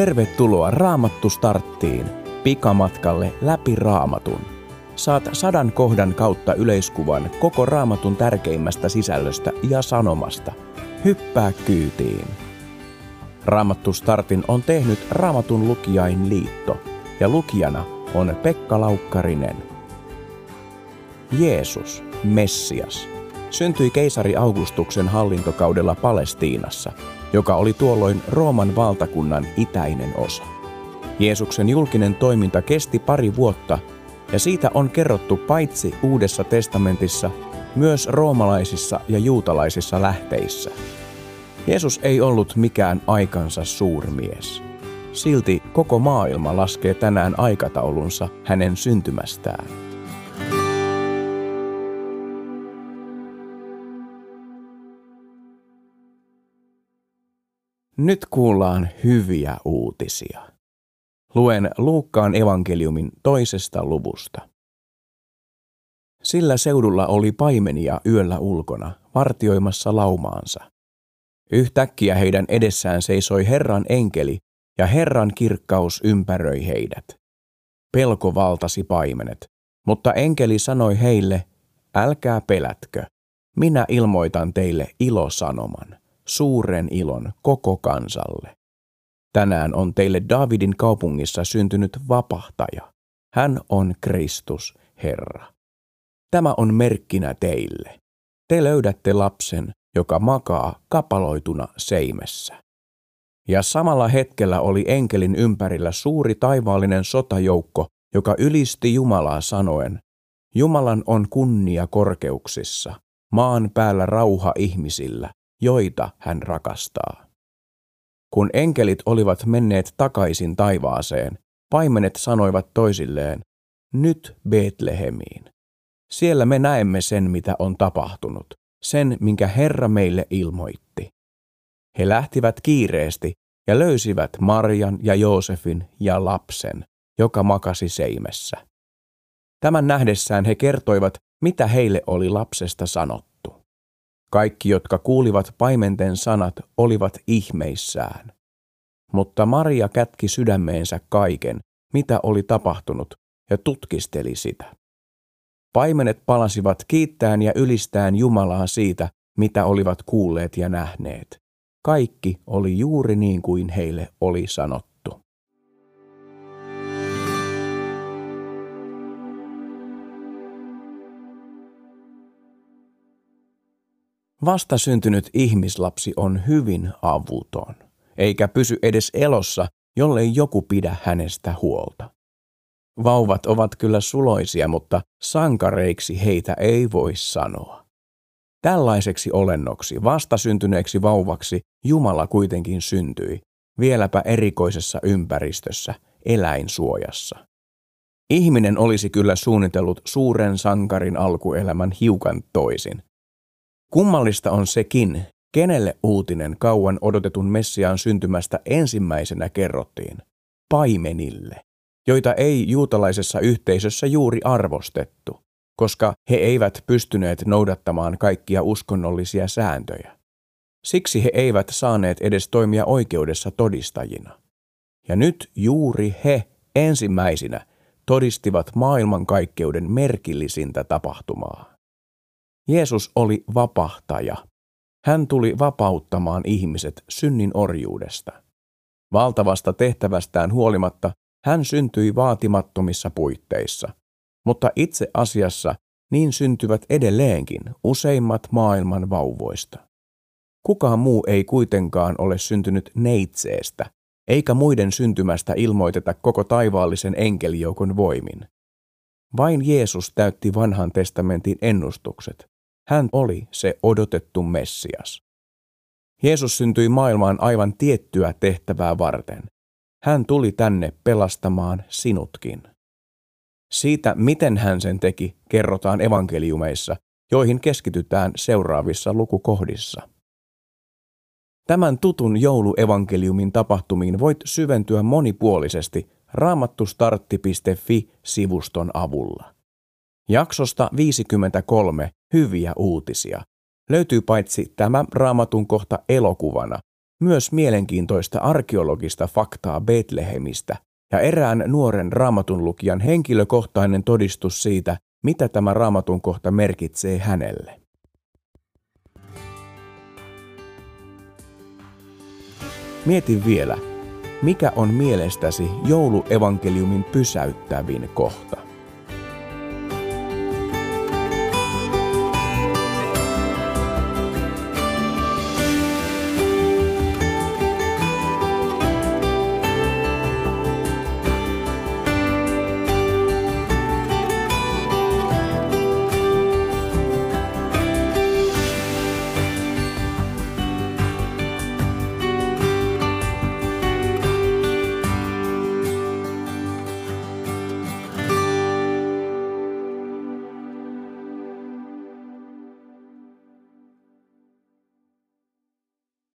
Tervetuloa Raamattu starttiin, pikamatkalle läpi Raamatun. Saat sadan kohdan kautta yleiskuvan koko Raamatun tärkeimmästä sisällöstä ja sanomasta. Hyppää kyytiin. Raamattu startin on tehnyt Raamatun lukijain liitto ja lukijana on Pekka Laukkarinen. Jeesus, Messias, syntyi keisari Augustuksen hallintokaudella Palestiinassa – joka oli tuolloin Rooman valtakunnan itäinen osa. Jeesuksen julkinen toiminta kesti pari vuotta, ja siitä on kerrottu paitsi Uudessa testamentissa, myös roomalaisissa ja juutalaisissa lähteissä. Jeesus ei ollut mikään aikansa suurmies. Silti koko maailma laskee tänään aikataulunsa hänen syntymästään. Nyt kuullaan hyviä uutisia. Luen Luukkaan evankeliumin toisesta luvusta. Sillä seudulla oli paimenia yöllä ulkona, vartioimassa laumaansa. Yhtäkkiä heidän edessään seisoi Herran enkeli, ja Herran kirkkaus ympäröi heidät. Pelko valtasi paimenet, mutta enkeli sanoi heille, älkää pelätkö, minä ilmoitan teille ilosanoman suuren ilon koko kansalle. Tänään on teille Davidin kaupungissa syntynyt vapahtaja. Hän on Kristus, Herra. Tämä on merkkinä teille. Te löydätte lapsen, joka makaa kapaloituna seimessä. Ja samalla hetkellä oli enkelin ympärillä suuri taivaallinen sotajoukko, joka ylisti Jumalaa sanoen, Jumalan on kunnia korkeuksissa, maan päällä rauha ihmisillä, joita hän rakastaa. Kun enkelit olivat menneet takaisin taivaaseen, paimenet sanoivat toisilleen, nyt Betlehemiin. Siellä me näemme sen, mitä on tapahtunut, sen, minkä Herra meille ilmoitti. He lähtivät kiireesti ja löysivät Marjan ja Joosefin ja lapsen, joka makasi seimessä. Tämän nähdessään he kertoivat, mitä heille oli lapsesta sanottu. Kaikki, jotka kuulivat paimenten sanat, olivat ihmeissään. Mutta Maria kätki sydämeensä kaiken, mitä oli tapahtunut, ja tutkisteli sitä. Paimenet palasivat kiittäen ja ylistään Jumalaa siitä, mitä olivat kuulleet ja nähneet. Kaikki oli juuri niin kuin heille oli sanottu. Vastasyntynyt ihmislapsi on hyvin avuton, eikä pysy edes elossa, jollei joku pidä hänestä huolta. Vauvat ovat kyllä suloisia, mutta sankareiksi heitä ei voi sanoa. Tällaiseksi olennoksi, vastasyntyneeksi vauvaksi, Jumala kuitenkin syntyi, vieläpä erikoisessa ympäristössä, eläinsuojassa. Ihminen olisi kyllä suunnitellut suuren sankarin alkuelämän hiukan toisin. Kummallista on sekin, kenelle uutinen kauan odotetun Messiaan syntymästä ensimmäisenä kerrottiin. Paimenille, joita ei juutalaisessa yhteisössä juuri arvostettu, koska he eivät pystyneet noudattamaan kaikkia uskonnollisia sääntöjä. Siksi he eivät saaneet edes toimia oikeudessa todistajina. Ja nyt juuri he ensimmäisinä todistivat maailmankaikkeuden merkillisintä tapahtumaa. Jeesus oli vapahtaja. Hän tuli vapauttamaan ihmiset synnin orjuudesta. Valtavasta tehtävästään huolimatta hän syntyi vaatimattomissa puitteissa, mutta itse asiassa niin syntyvät edelleenkin useimmat maailman vauvoista. Kukaan muu ei kuitenkaan ole syntynyt neitseestä, eikä muiden syntymästä ilmoiteta koko taivaallisen enkelijoukon voimin. Vain Jeesus täytti vanhan testamentin ennustukset, hän oli se odotettu Messias. Jeesus syntyi maailmaan aivan tiettyä tehtävää varten. Hän tuli tänne pelastamaan sinutkin. Siitä, miten hän sen teki, kerrotaan evankeliumeissa, joihin keskitytään seuraavissa lukukohdissa. Tämän tutun jouluevankeliumin tapahtumiin voit syventyä monipuolisesti raamattustartti.fi-sivuston avulla. Jaksosta 53 hyviä uutisia löytyy paitsi tämä raamatun kohta elokuvana, myös mielenkiintoista arkeologista faktaa Betlehemistä ja erään nuoren raamatun lukijan henkilökohtainen todistus siitä, mitä tämä raamatun kohta merkitsee hänelle. Mieti vielä, mikä on mielestäsi jouluevankeliumin pysäyttävin kohta?